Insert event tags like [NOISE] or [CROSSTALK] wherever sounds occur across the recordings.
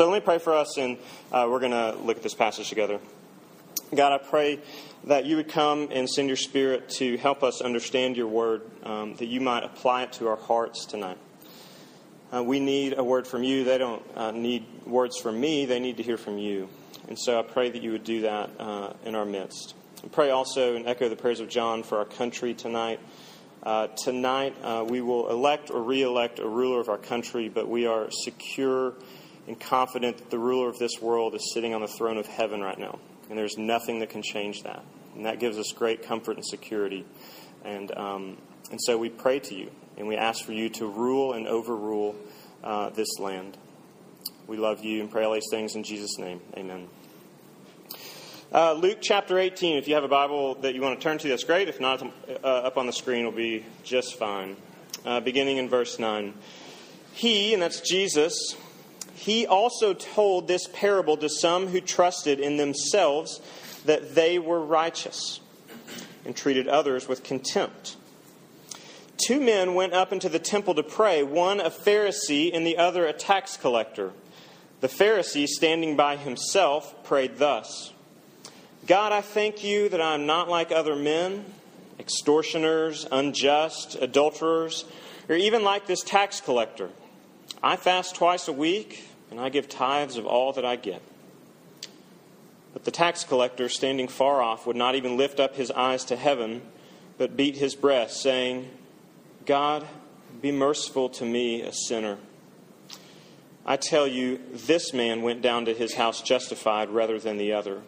So let me pray for us, and uh, we're going to look at this passage together. God, I pray that you would come and send your Spirit to help us understand your word, um, that you might apply it to our hearts tonight. Uh, we need a word from you. They don't uh, need words from me, they need to hear from you. And so I pray that you would do that uh, in our midst. I pray also and echo the prayers of John for our country tonight. Uh, tonight, uh, we will elect or re elect a ruler of our country, but we are secure and confident that the ruler of this world is sitting on the throne of heaven right now. And there's nothing that can change that. And that gives us great comfort and security. And, um, and so we pray to you and we ask for you to rule and overrule uh, this land. We love you and pray all these things in Jesus' name. Amen. Uh, Luke chapter 18. If you have a Bible that you want to turn to, that's great. If not, uh, up on the screen will be just fine. Uh, beginning in verse 9. He, and that's Jesus, he also told this parable to some who trusted in themselves that they were righteous and treated others with contempt. Two men went up into the temple to pray, one a Pharisee and the other a tax collector. The Pharisee, standing by himself, prayed thus God, I thank you that I am not like other men, extortioners, unjust, adulterers, or even like this tax collector. I fast twice a week, and I give tithes of all that I get. But the tax collector, standing far off, would not even lift up his eyes to heaven, but beat his breast, saying, God, be merciful to me, a sinner. I tell you, this man went down to his house justified rather than the other.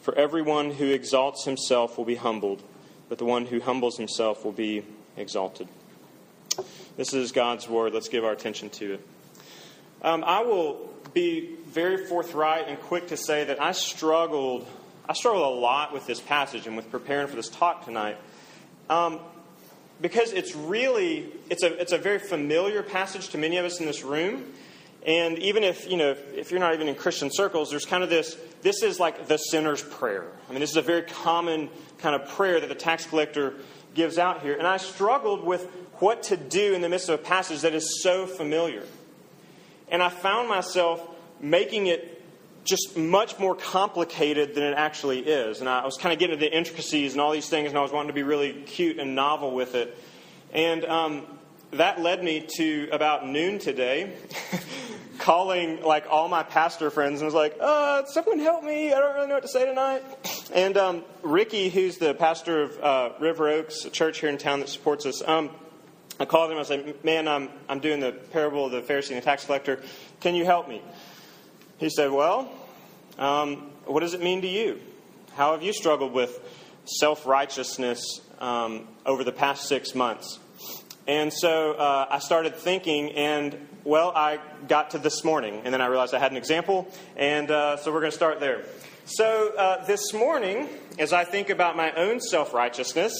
For everyone who exalts himself will be humbled, but the one who humbles himself will be exalted. This is God's word. Let's give our attention to it. Um, I will be very forthright and quick to say that I struggled. I struggled a lot with this passage and with preparing for this talk tonight. Um, because it's really it's a it's a very familiar passage to many of us in this room and even if you know if you're not even in christian circles there's kind of this this is like the sinner's prayer i mean this is a very common kind of prayer that the tax collector gives out here and i struggled with what to do in the midst of a passage that is so familiar and i found myself making it just much more complicated than it actually is and i was kind of getting into the intricacies and all these things and i was wanting to be really cute and novel with it and um, that led me to about noon today [LAUGHS] calling like all my pastor friends and was like, uh, someone help me. I don't really know what to say tonight. And um, Ricky, who's the pastor of uh, River Oaks, church here in town that supports us, um, I called him. I said, man, I'm, I'm doing the parable of the Pharisee and the tax collector. Can you help me? He said, well, um, what does it mean to you? How have you struggled with self righteousness um, over the past six months? And so uh, I started thinking, and well, I got to this morning, and then I realized I had an example, and uh, so we're going to start there. So uh, this morning, as I think about my own self righteousness,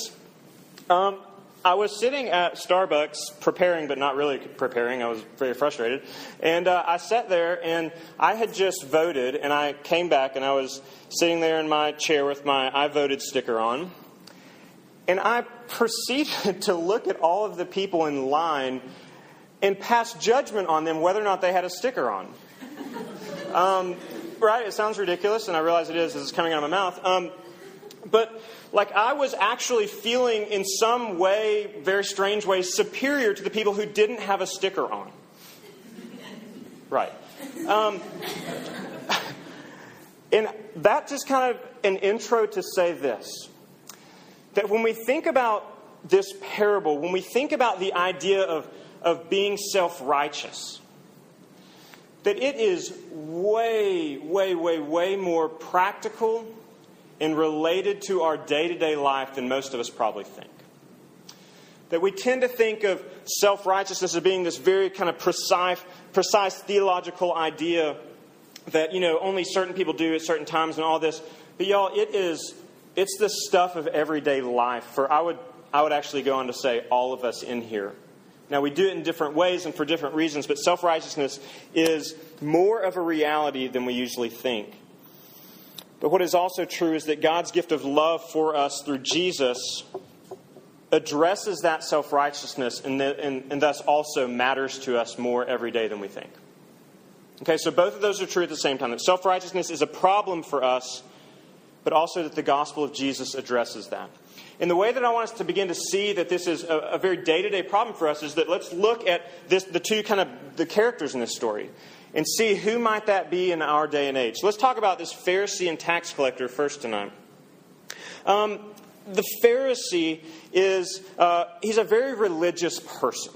um, I was sitting at Starbucks preparing, but not really preparing. I was very frustrated. And uh, I sat there, and I had just voted, and I came back, and I was sitting there in my chair with my I voted sticker on. And I proceeded [LAUGHS] to look at all of the people in line and pass judgment on them whether or not they had a sticker on. Um, right? It sounds ridiculous, and I realize it is as it's coming out of my mouth. Um, but like I was actually feeling in some way, very strange way, superior to the people who didn't have a sticker on. Right. Um, [LAUGHS] and that just kind of an intro to say this that when we think about this parable, when we think about the idea of, of being self righteous, that it is way, way, way, way more practical and related to our day to day life than most of us probably think. That we tend to think of self righteousness as being this very kind of precise, precise theological idea that, you know, only certain people do at certain times and all this. But y'all, it is it's the stuff of everyday life. For I would, I would actually go on to say all of us in here. Now, we do it in different ways and for different reasons, but self righteousness is more of a reality than we usually think. But what is also true is that God's gift of love for us through Jesus addresses that self righteousness and, and, and thus also matters to us more every day than we think. Okay, so both of those are true at the same time that self righteousness is a problem for us, but also that the gospel of Jesus addresses that. And the way that I want us to begin to see that this is a, a very day to day problem for us is that let's look at this, the two kind of the characters in this story and see who might that be in our day and age. So let's talk about this Pharisee and tax collector first tonight. Um, the Pharisee is uh, he's a very religious person.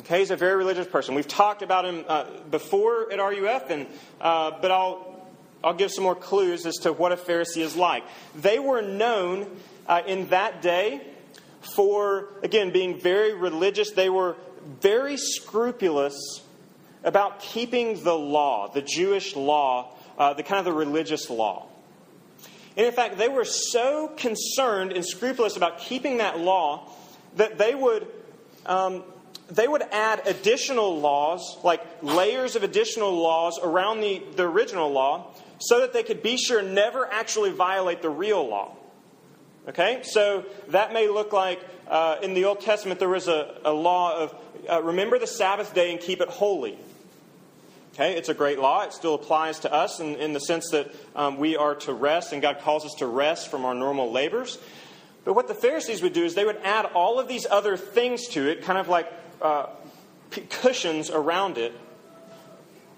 Okay, he's a very religious person. We've talked about him uh, before at RUF, and uh, but I'll I'll give some more clues as to what a Pharisee is like. They were known uh, in that day for again being very religious. They were very scrupulous about keeping the law, the Jewish law, uh, the kind of the religious law. And in fact, they were so concerned and scrupulous about keeping that law that they would um, they would add additional laws, like layers of additional laws around the, the original law, so that they could be sure never actually violate the real law. Okay? So that may look like uh, in the Old Testament there was a, a law of uh, remember the Sabbath day and keep it holy. Okay? It's a great law. It still applies to us in, in the sense that um, we are to rest, and God calls us to rest from our normal labors. But what the Pharisees would do is they would add all of these other things to it, kind of like uh, cushions around it.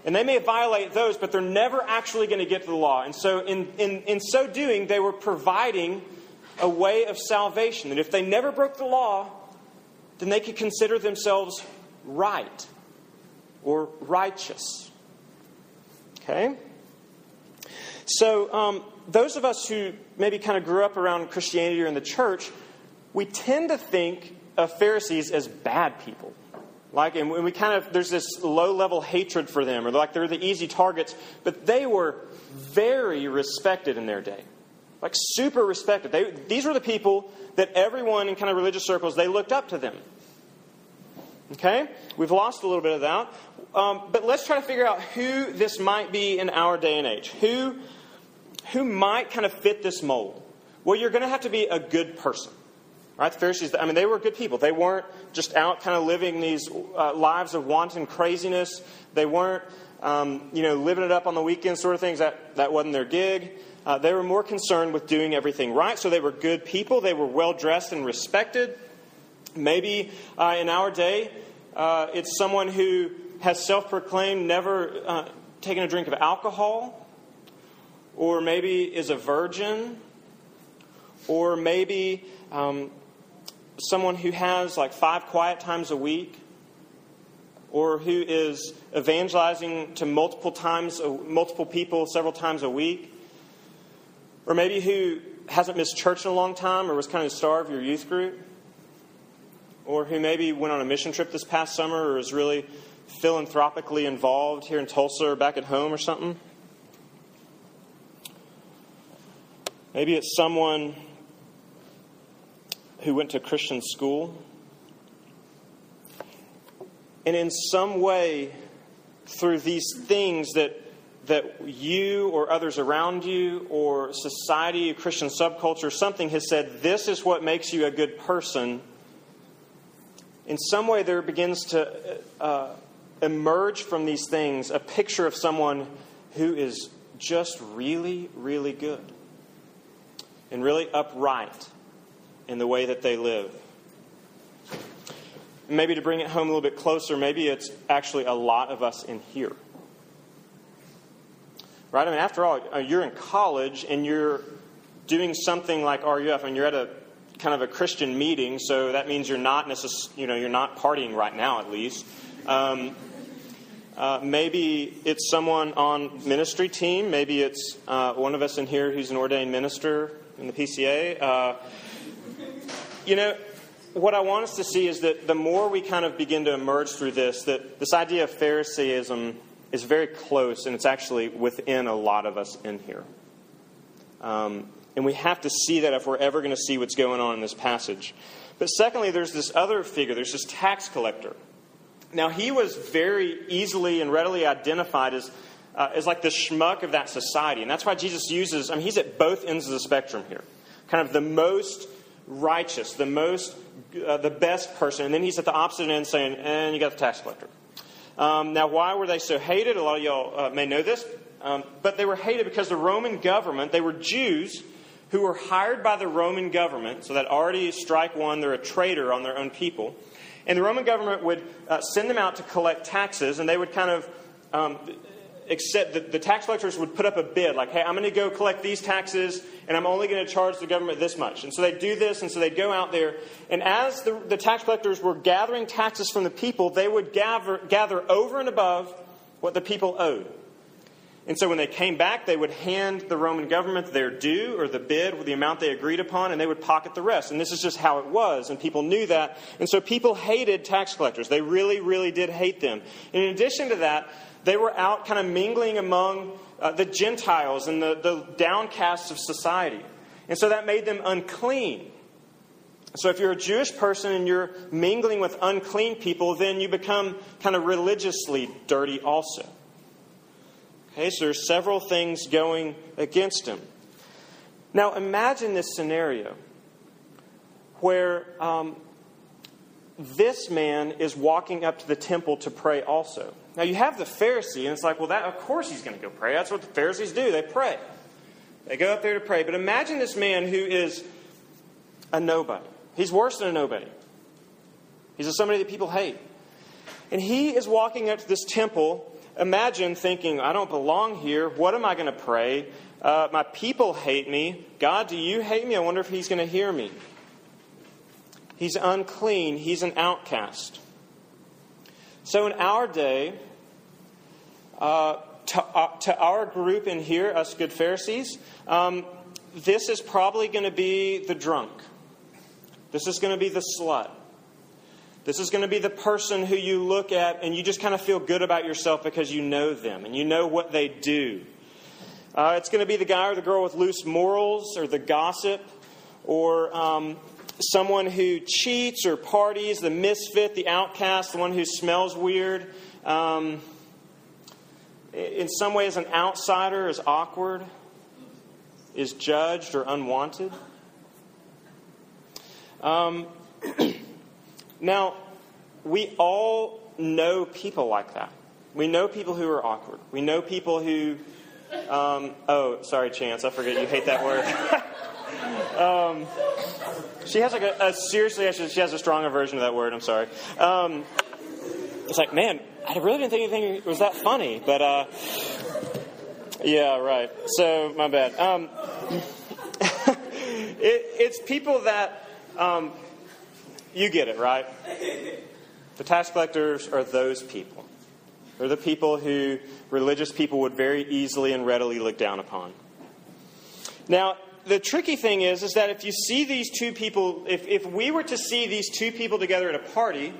And they may violate those, but they're never actually going to get to the law. And so, in, in, in so doing, they were providing a way of salvation. That if they never broke the law, then they could consider themselves right or righteous. Okay? So, um, those of us who maybe kind of grew up around Christianity or in the church, we tend to think of Pharisees as bad people. Like, and we kind of, there's this low level hatred for them, or like they're the easy targets, but they were very respected in their day. Like, super respected. They, these were the people that everyone in kind of religious circles, they looked up to them. Okay? We've lost a little bit of that. Um, but let's try to figure out who this might be in our day and age. Who, who might kind of fit this mold? Well, you're going to have to be a good person. Right? The Pharisees, I mean, they were good people. They weren't just out kind of living these uh, lives of wanton craziness. They weren't, um, you know, living it up on the weekends sort of things. That, that wasn't their gig. Uh, they were more concerned with doing everything right. So they were good people. They were well dressed and respected. Maybe uh, in our day, uh, it's someone who has self proclaimed never uh, taken a drink of alcohol, or maybe is a virgin, or maybe um, someone who has like five quiet times a week? Or who is evangelizing to multiple times multiple people several times a week? Or maybe who hasn't missed church in a long time or was kind of the star of your youth group? Or who maybe went on a mission trip this past summer or is really philanthropically involved here in Tulsa or back at home or something maybe it's someone who went to Christian school. And in some way, through these things that, that you or others around you or society, Christian subculture, something has said, this is what makes you a good person, in some way there begins to uh, emerge from these things a picture of someone who is just really, really good and really upright in the way that they live. Maybe to bring it home a little bit closer, maybe it's actually a lot of us in here. Right? I mean, after all, uh, you're in college and you're doing something like RUF, and you're at a kind of a Christian meeting, so that means you're not necess- you know, you're not partying right now, at least. Um, uh, maybe it's someone on ministry team. Maybe it's uh, one of us in here who's an ordained minister in the PCA. Uh, you know, what I want us to see is that the more we kind of begin to emerge through this, that this idea of Phariseeism is very close, and it's actually within a lot of us in here. Um, and we have to see that if we're ever going to see what's going on in this passage. But secondly, there's this other figure, there's this tax collector. Now, he was very easily and readily identified as, uh, as like the schmuck of that society. And that's why Jesus uses, I mean, he's at both ends of the spectrum here. Kind of the most righteous, the most, uh, the best person. And then he's at the opposite end saying, and you got the tax collector. Um, now, why were they so hated? A lot of y'all uh, may know this. Um, but they were hated because the Roman government, they were Jews who were hired by the Roman government, so that already strike one, they're a traitor on their own people. And the Roman government would uh, send them out to collect taxes, and they would kind of um, accept the, the tax collectors would put up a bid, like, hey, I'm going to go collect these taxes, and I'm only going to charge the government this much. And so they'd do this, and so they'd go out there. And as the, the tax collectors were gathering taxes from the people, they would gather, gather over and above what the people owed. And so when they came back, they would hand the Roman government their due or the bid with the amount they agreed upon, and they would pocket the rest. And this is just how it was, and people knew that. And so people hated tax collectors. They really, really did hate them. And in addition to that, they were out kind of mingling among uh, the Gentiles and the, the downcasts of society. And so that made them unclean. So if you're a Jewish person and you're mingling with unclean people, then you become kind of religiously dirty also. Okay, so there's several things going against him. Now imagine this scenario where um, this man is walking up to the temple to pray also. Now you have the Pharisee, and it's like, well, that of course he's going to go pray. That's what the Pharisees do. They pray. They go up there to pray. But imagine this man who is a nobody. He's worse than a nobody. He's a somebody that people hate. And he is walking up to this temple imagine thinking, I don't belong here. What am I going to pray? Uh, my people hate me. God, do you hate me? I wonder if he's going to hear me. He's unclean. He's an outcast. So, in our day, uh, to, uh, to, our group in here, us good Pharisees, um, this is probably going to be the drunk. This is going to be the slut. This is going to be the person who you look at and you just kind of feel good about yourself because you know them and you know what they do. Uh, it's going to be the guy or the girl with loose morals or the gossip or um, someone who cheats or parties, the misfit, the outcast, the one who smells weird. Um, in some ways, an outsider is awkward, is judged or unwanted. Um, [CLEARS THROAT] Now, we all know people like that. We know people who are awkward. We know people who. Um, oh, sorry, Chance. I forget you hate that word. [LAUGHS] um, she has like a, a seriously, she has a stronger version of that word. I'm sorry. Um, it's like, man, I really didn't think anything was that funny, but uh, yeah, right. So my bad. Um, [LAUGHS] it, it's people that um, you get it, right? The tax collectors are those people. They're the people who religious people would very easily and readily look down upon. Now, the tricky thing is, is that if you see these two people, if, if we were to see these two people together at a party,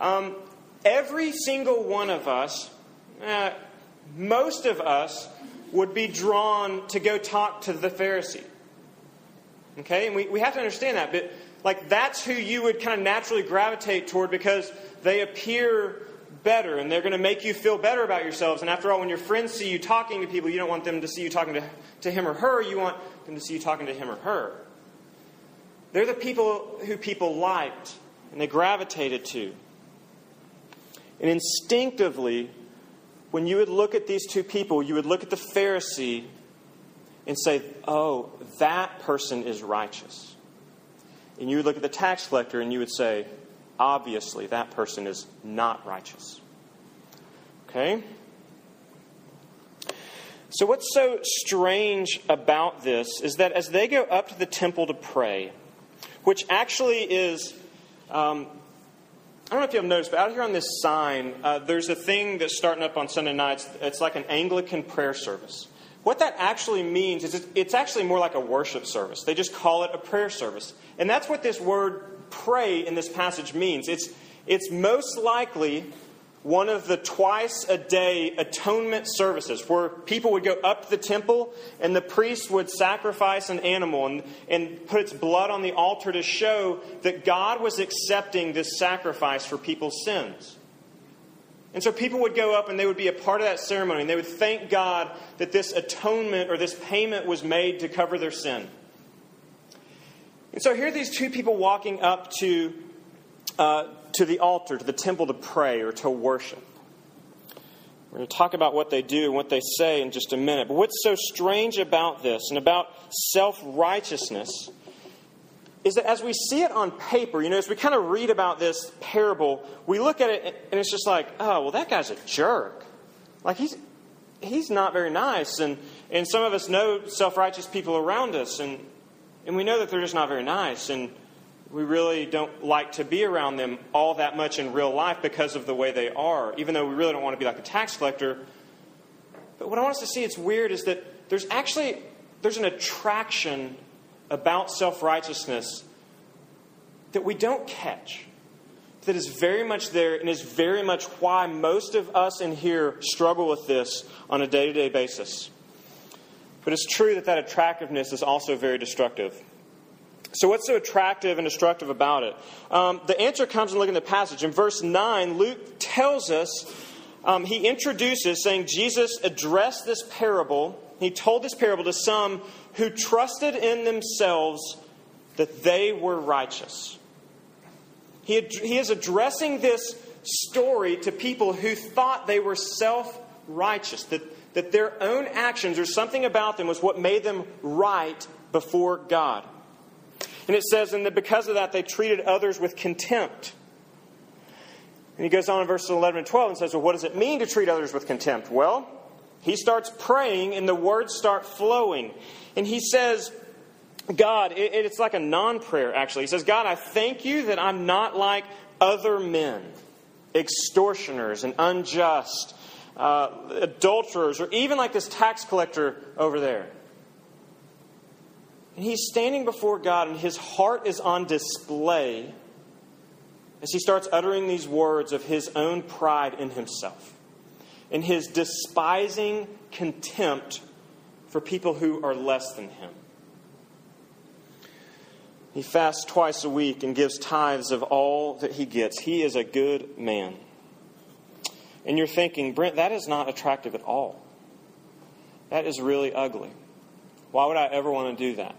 um, every single one of us, uh, most of us, would be drawn to go talk to the Pharisee. Okay? And we, we have to understand that. But like that's who you would kind of naturally gravitate toward because they appear better and they're going to make you feel better about yourselves. And after all, when your friends see you talking to people, you don't want them to see you talking to, to him or her, you want them to see you talking to him or her. They're the people who people liked and they gravitated to. And instinctively, when you would look at these two people, you would look at the Pharisee and say, oh, that person is righteous and you would look at the tax collector and you would say, obviously, that person is not righteous. Okay? So, what's so strange about this is that as they go up to the temple to pray, which actually is, um, I don't know if you've noticed, but out here on this sign, uh, there's a thing that's starting up on Sunday nights. It's like an Anglican prayer service. What that actually means is it's actually more like a worship service. They just call it a prayer service. And that's what this word pray in this passage means. It's, it's most likely one of the twice a day atonement services where people would go up the temple and the priest would sacrifice an animal and, and put its blood on the altar to show that God was accepting this sacrifice for people's sins. And so people would go up and they would be a part of that ceremony and they would thank God that this atonement or this payment was made to cover their sin. And so here are these two people walking up to, uh, to the altar, to the temple to pray or to worship. We're going to talk about what they do and what they say in just a minute. But what's so strange about this and about self righteousness is that as we see it on paper, you know, as we kind of read about this parable, we look at it and it's just like, oh, well, that guy's a jerk. Like, he's, he's not very nice. And, and some of us know self righteous people around us, and, and we know that they're just not very nice. And we really don't like to be around them all that much in real life because of the way they are, even though we really don't want to be like a tax collector. But what I want us to see, it's weird, is that there's actually there's an attraction about self-righteousness that we don't catch. That is very much there and is very much why most of us in here struggle with this on a day to day basis. But it's true that that attractiveness is also very destructive. So, what's so attractive and destructive about it? Um, the answer comes in looking at the passage. In verse 9, Luke tells us, um, he introduces, saying Jesus addressed this parable, he told this parable to some who trusted in themselves that they were righteous. He, he is addressing this story to people who thought they were self righteous, that, that their own actions or something about them was what made them right before God. And it says, and that because of that, they treated others with contempt. And he goes on in verses 11 and 12 and says, Well, what does it mean to treat others with contempt? Well, he starts praying and the words start flowing. And he says, God, it, it's like a non prayer, actually. He says, God, I thank you that I'm not like other men, extortioners and unjust, uh, adulterers, or even like this tax collector over there. And he's standing before God, and his heart is on display as he starts uttering these words of his own pride in himself and his despising contempt for people who are less than him. He fasts twice a week and gives tithes of all that he gets. He is a good man. And you're thinking, Brent, that is not attractive at all. That is really ugly. Why would I ever want to do that?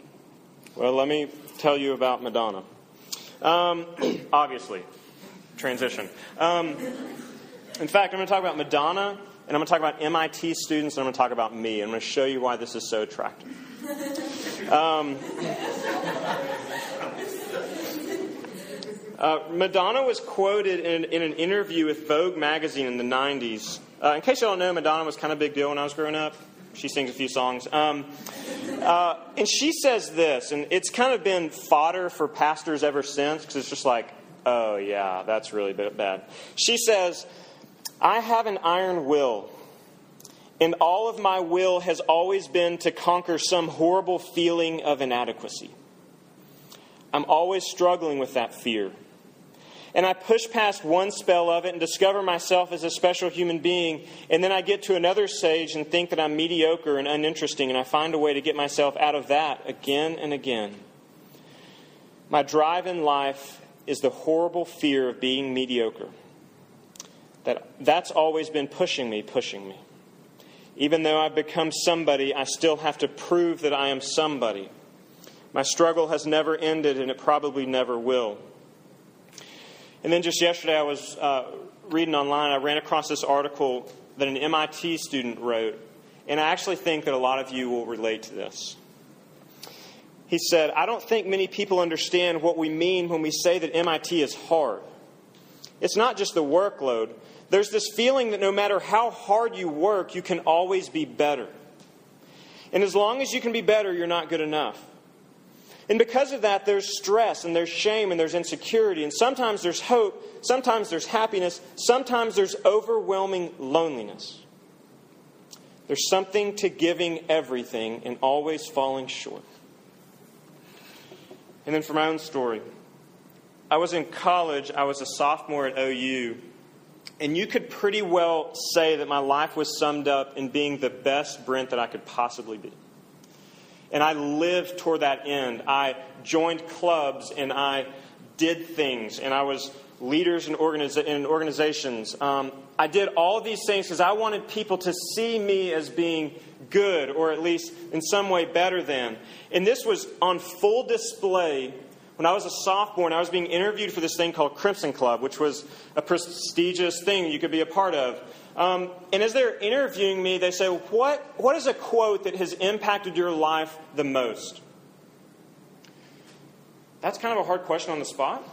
Well, let me tell you about Madonna. Um, [CLEARS THROAT] obviously, transition. Um, in fact, I'm going to talk about Madonna, and I'm going to talk about MIT students, and I'm going to talk about me. And I'm going to show you why this is so attractive. [LAUGHS] Um, uh, Madonna was quoted in, in, an interview with Vogue magazine in the 90s. Uh, in case you don't know, Madonna was kind of a big deal when I was growing up. She sings a few songs. Um, uh, and she says this, and it's kind of been fodder for pastors ever since because it's just like, oh, yeah, that's really bad. She says, I have an iron will, and all of my will has always been to conquer some horrible feeling of inadequacy. I'm always struggling with that fear and I push past one spell of it and discover myself as a special human being, and then I get to another stage and think that I'm mediocre and uninteresting, and I find a way to get myself out of that again and again. My drive in life is the horrible fear of being mediocre. That, that's always been pushing me, pushing me. Even though I've become somebody, I still have to prove that I am somebody. My struggle has never ended, and it probably never will. And then just yesterday, I was uh, reading online, I ran across this article that an MIT student wrote, and I actually think that a lot of you will relate to this. He said, I don't think many people understand what we mean when we say that MIT is hard. It's not just the workload. There's this feeling that no matter how hard you work, you can always be better. And as long as you can be better, you're not good enough. And because of that, there's stress and there's shame and there's insecurity. And sometimes there's hope, sometimes there's happiness, sometimes there's overwhelming loneliness. There's something to giving everything and always falling short. And then for my own story, I was in college, I was a sophomore at OU, and you could pretty well say that my life was summed up in being the best Brent that I could possibly be. And I lived toward that end. I joined clubs and I did things, and I was leaders in, organiza- in organizations. Um, I did all these things because I wanted people to see me as being good, or at least in some way better than. And this was on full display when I was a sophomore and I was being interviewed for this thing called Crimson Club, which was a prestigious thing you could be a part of. Um, and as they're interviewing me, they say, what, what is a quote that has impacted your life the most? That's kind of a hard question on the spot.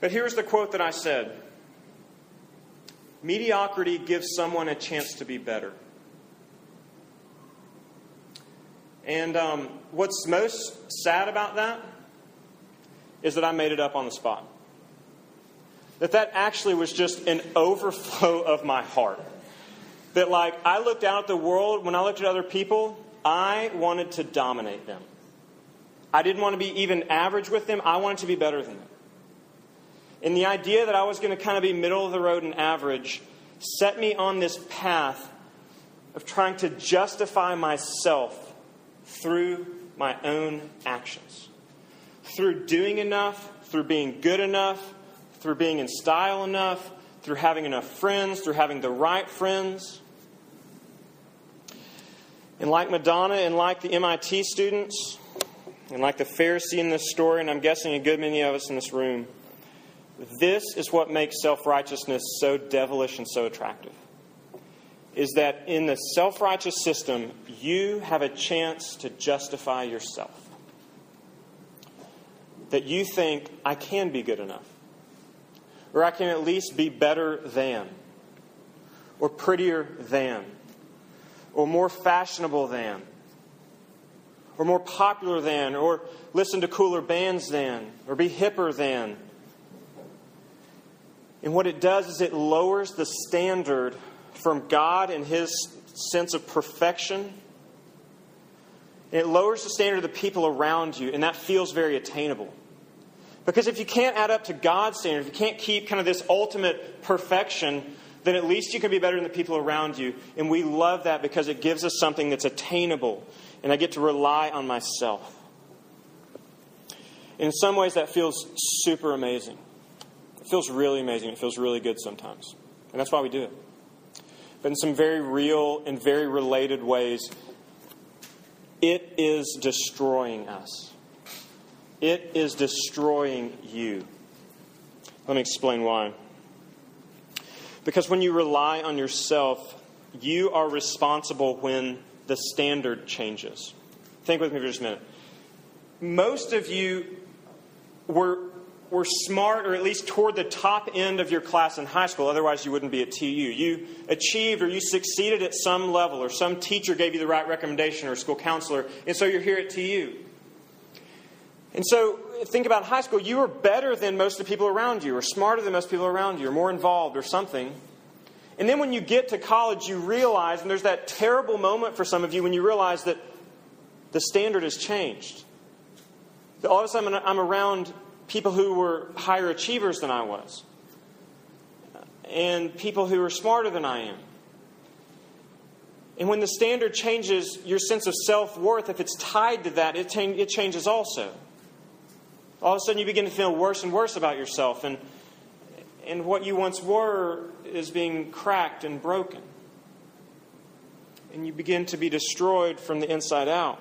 But here's the quote that I said Mediocrity gives someone a chance to be better. And um, what's most sad about that is that I made it up on the spot. That that actually was just an overflow [LAUGHS] of my heart. That, like, I looked out at the world, when I looked at other people, I wanted to dominate them. I didn't want to be even average with them, I wanted to be better than them. And the idea that I was going to kind of be middle of the road and average set me on this path of trying to justify myself through my own actions through doing enough, through being good enough, through being in style enough, through having enough friends, through having the right friends. And like Madonna and like the MIT students, and like the Pharisee in this story, and I'm guessing a good many of us in this room, this is what makes self righteousness so devilish and so attractive. Is that in the self righteous system, you have a chance to justify yourself that you think I can be good enough, or I can at least be better than, or prettier than, or more fashionable than, or more popular than, or listen to cooler bands than, or be hipper than. And what it does is it lowers the standard from God and His sense of perfection it lowers the standard of the people around you, and that feels very attainable. Because if you can't add up to God's standard, if you can't keep kind of this ultimate perfection, then at least you can be better than the people around you. And we love that because it gives us something that's attainable, and I get to rely on myself. In some ways, that feels super amazing. It feels really amazing. It feels really good sometimes. And that's why we do it. But in some very real and very related ways, it is destroying us. It is destroying you. Let me explain why. Because when you rely on yourself, you are responsible when the standard changes. Think with me for just a minute. Most of you were, were smart, or at least toward the top end of your class in high school, otherwise, you wouldn't be at TU. You achieved or you succeeded at some level, or some teacher gave you the right recommendation, or school counselor, and so you're here at TU. And so think about high school. You were better than most of the people around you, or smarter than most people around you, or more involved, or something. And then when you get to college, you realize, and there's that terrible moment for some of you when you realize that the standard has changed. That all of a sudden I'm around people who were higher achievers than I was, and people who are smarter than I am. And when the standard changes, your sense of self worth, if it's tied to that, it, it changes also all of a sudden you begin to feel worse and worse about yourself, and, and what you once were is being cracked and broken. And you begin to be destroyed from the inside out.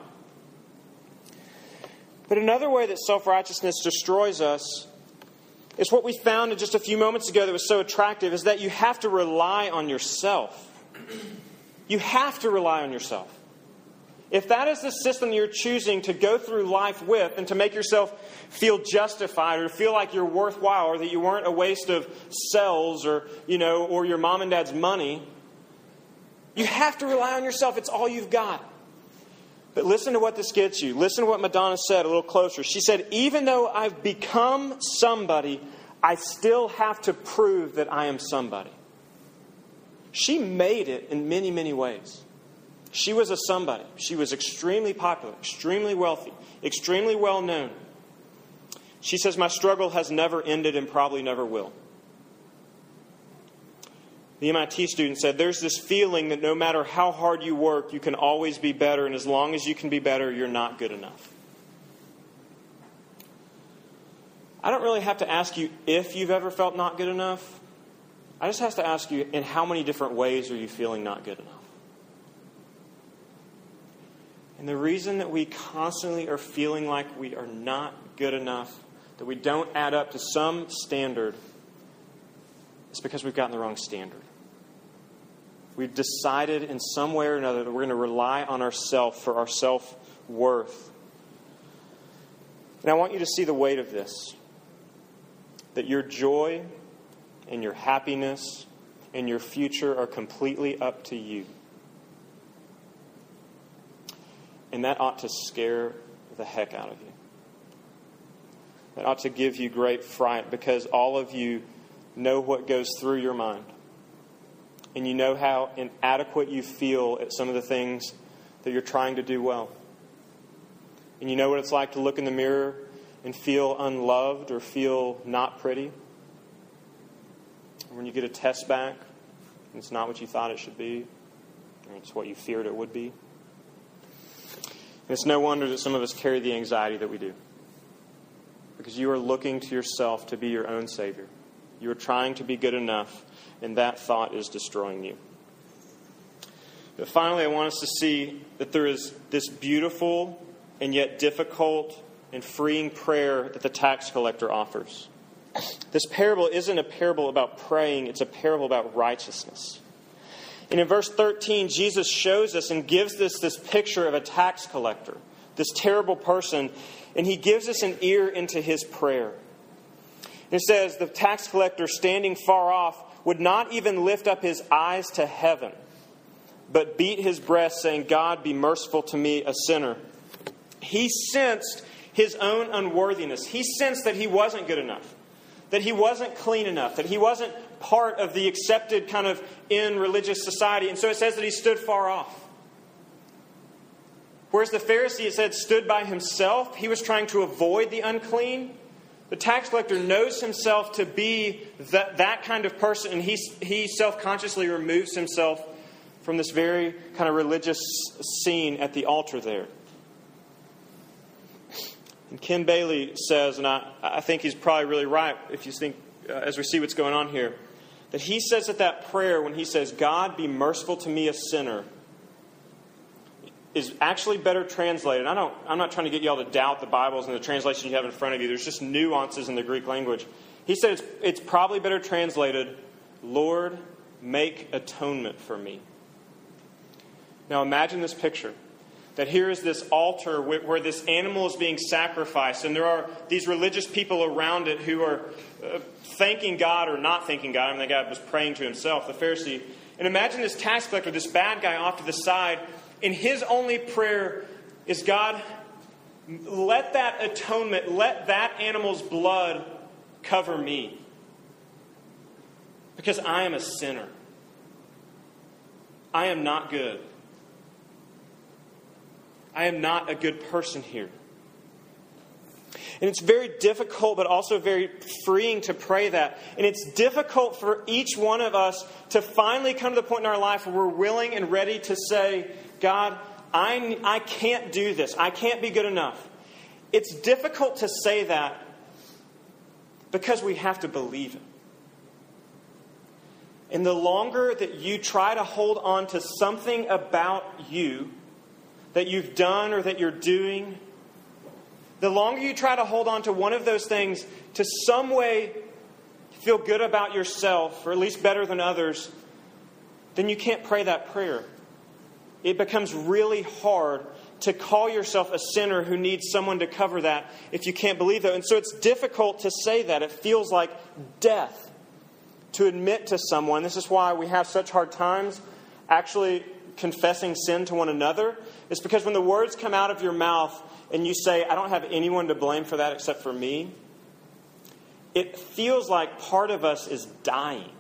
But another way that self righteousness destroys us is what we found in just a few moments ago that was so attractive is that you have to rely on yourself. You have to rely on yourself. If that is the system you're choosing to go through life with and to make yourself feel justified or feel like you're worthwhile or that you weren't a waste of cells or, you know, or your mom and dad's money, you have to rely on yourself. It's all you've got. But listen to what this gets you. Listen to what Madonna said a little closer. She said, Even though I've become somebody, I still have to prove that I am somebody. She made it in many, many ways. She was a somebody. She was extremely popular, extremely wealthy, extremely well known. She says, My struggle has never ended and probably never will. The MIT student said, There's this feeling that no matter how hard you work, you can always be better, and as long as you can be better, you're not good enough. I don't really have to ask you if you've ever felt not good enough. I just have to ask you, in how many different ways are you feeling not good enough? And the reason that we constantly are feeling like we are not good enough, that we don't add up to some standard, it's because we've gotten the wrong standard. We've decided in some way or another that we're going to rely on ourselves for our self worth. And I want you to see the weight of this that your joy and your happiness and your future are completely up to you. And that ought to scare the heck out of you. That ought to give you great fright because all of you know what goes through your mind. And you know how inadequate you feel at some of the things that you're trying to do well. And you know what it's like to look in the mirror and feel unloved or feel not pretty. When you get a test back, and it's not what you thought it should be, or it's what you feared it would be. And it's no wonder that some of us carry the anxiety that we do. Because you are looking to yourself to be your own Savior. You are trying to be good enough, and that thought is destroying you. But finally, I want us to see that there is this beautiful and yet difficult and freeing prayer that the tax collector offers. This parable isn't a parable about praying, it's a parable about righteousness. And in verse 13, Jesus shows us and gives us this picture of a tax collector, this terrible person, and he gives us an ear into his prayer. It says, The tax collector standing far off would not even lift up his eyes to heaven, but beat his breast, saying, God, be merciful to me, a sinner. He sensed his own unworthiness. He sensed that he wasn't good enough, that he wasn't clean enough, that he wasn't part of the accepted kind of in religious society. And so it says that he stood far off. Whereas the Pharisee, it said, stood by himself, he was trying to avoid the unclean. The tax collector knows himself to be that, that kind of person, and he, he self consciously removes himself from this very kind of religious scene at the altar there. And Ken Bailey says, and I, I think he's probably really right if you think, uh, as we see what's going on here, that he says at that prayer, when he says, God be merciful to me, a sinner, is actually better translated. I don't, I'm not trying to get you all to doubt the Bibles and the translation you have in front of you. There's just nuances in the Greek language. He said it's, it's probably better translated, Lord, make atonement for me. Now imagine this picture that here is this altar where, this animal is being sacrificed, and there are these religious people around it who are uh, thanking God or not thanking God. I mean, the guy was praying to himself, the Pharisee. And imagine this tax collector, this bad guy off to the side, and his only prayer is God, let that atonement, let that animal's blood cover me. Because I am a sinner. I am not good. I am not a good person here. And it's very difficult, but also very freeing to pray that. And it's difficult for each one of us to finally come to the point in our life where we're willing and ready to say, God, I, I can't do this. I can't be good enough. It's difficult to say that because we have to believe it. And the longer that you try to hold on to something about you, that you've done or that you're doing, the longer you try to hold on to one of those things to some way feel good about yourself, or at least better than others, then you can't pray that prayer. It becomes really hard to call yourself a sinner who needs someone to cover that if you can't believe that. And so it's difficult to say that. It feels like death to admit to someone. This is why we have such hard times actually confessing sin to one another It's because when the words come out of your mouth and you say, I don't have anyone to blame for that except for me, it feels like part of us is dying.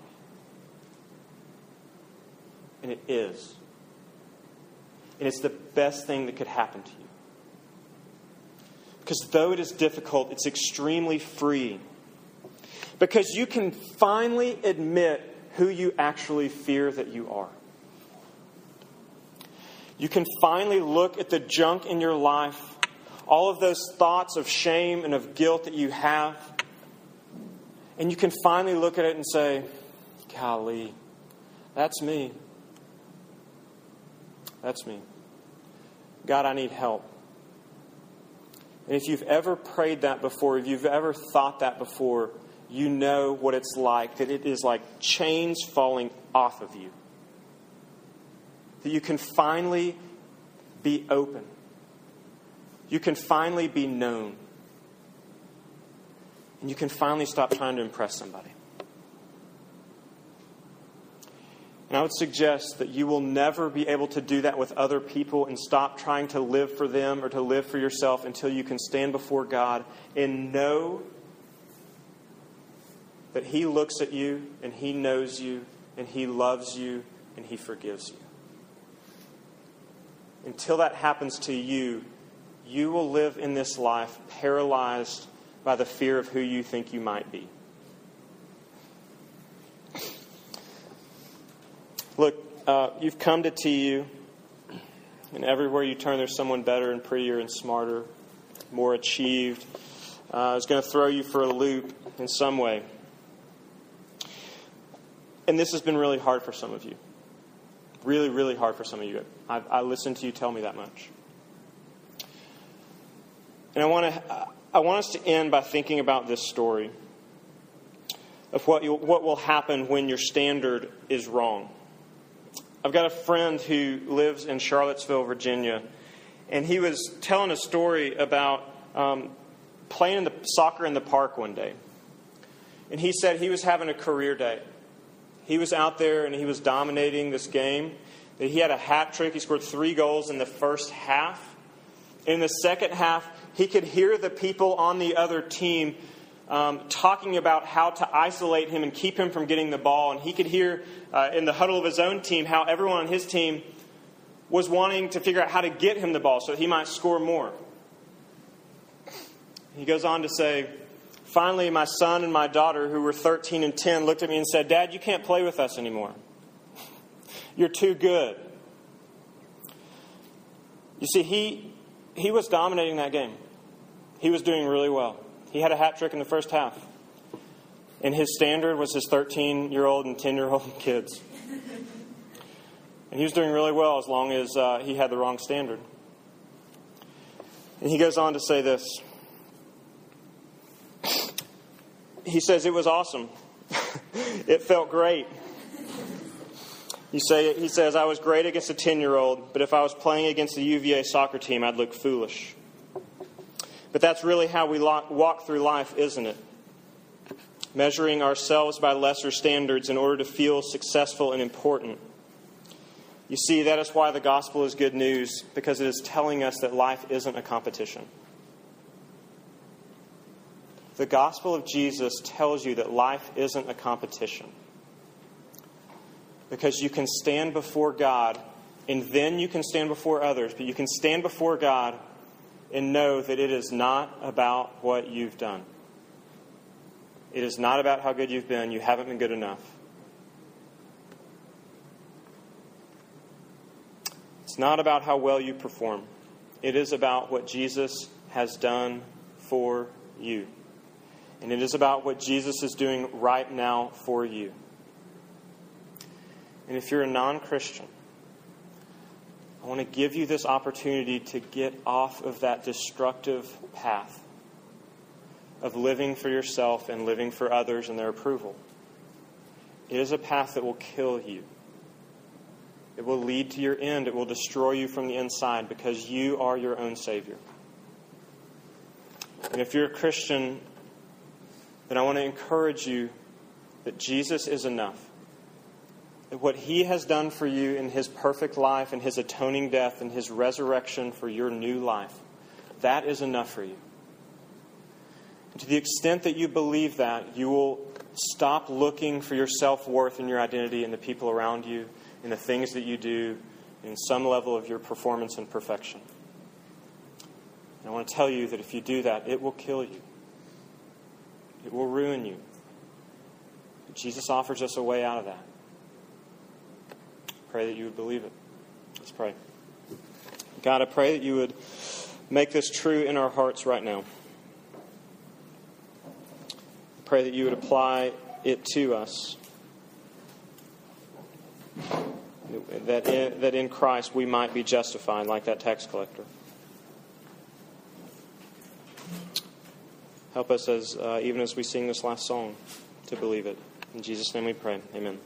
And it is. And it's the best thing that could happen to you. Because though it is difficult, it's extremely freeing. Because you can finally admit who you actually fear that you are. You can finally look at the junk in your life, all of those thoughts of shame and of guilt that you have, and you can finally look at it and say, Golly, that's me. That's me. God, I need help. And if you've ever prayed that before, if you've ever thought that before, you know what it's like that it is like chains falling off of you. That you can finally be open. You can finally be known. And you can finally stop trying to impress somebody. And I would suggest that you will never be able to do that with other people and stop trying to live for them or to live for yourself until you can stand before God and know that He looks at you and He knows you and He loves you and He forgives you. Until that happens to you, you will live in this life paralyzed by the fear of who you think you might be. Look, uh, you've come to TU, and everywhere you turn, there's someone better and prettier and smarter, more achieved. Uh, is going to throw you for a loop in some way. And this has been really hard for some of you. Really, really hard for some of you. I've, I listened to you tell me that much. And I want to, I want us to end by thinking about this story of what, you, what will happen when your standard is wrong. I've got a friend who lives in Charlottesville, Virginia, and he was telling a story about um, playing the soccer in the park one day. And he said he was having a career day. He was out there and he was dominating this game. That he had a hat trick. He scored three goals in the first half. In the second half, he could hear the people on the other team um, talking about how to isolate him and keep him from getting the ball. And he could hear uh, in the huddle of his own team how everyone on his team was wanting to figure out how to get him the ball so he might score more. He goes on to say, Finally, my son and my daughter, who were 13 and 10, looked at me and said, Dad, you can't play with us anymore. [LAUGHS] You're too good. You see, he, he was dominating that game. He was doing really well. He had a hat trick in the first half. And his standard was his 13 year old and 10 year old [LAUGHS] kids. And he was doing really well as long as uh, he had the wrong standard. And he goes on to say this he says, It was awesome. [LAUGHS] it felt great. You say, he says, I was great against a 10 year old, but if I was playing against the UVA soccer team, I'd look foolish. But that's really how we walk through life, isn't it? Measuring ourselves by lesser standards in order to feel successful and important. You see, that is why the gospel is good news, because it is telling us that life isn't a competition. The gospel of Jesus tells you that life isn't a competition. Because you can stand before God, and then you can stand before others, but you can stand before God and know that it is not about what you've done. It is not about how good you've been. You haven't been good enough. It's not about how well you perform. It is about what Jesus has done for you. And it is about what Jesus is doing right now for you. And if you're a non Christian, I want to give you this opportunity to get off of that destructive path of living for yourself and living for others and their approval. It is a path that will kill you. It will lead to your end. It will destroy you from the inside because you are your own Savior. And if you're a Christian then I want to encourage you that Jesus is enough. What he has done for you in his perfect life and his atoning death and his resurrection for your new life, that is enough for you. And to the extent that you believe that, you will stop looking for your self worth and your identity in the people around you, in the things that you do, in some level of your performance and perfection. And I want to tell you that if you do that, it will kill you. It will ruin you. But Jesus offers us a way out of that. Pray that you would believe it. Let's pray. God, I pray that you would make this true in our hearts right now. I pray that you would apply it to us. That in, that in Christ we might be justified like that tax collector. Help us as uh, even as we sing this last song to believe it. In Jesus' name we pray. Amen.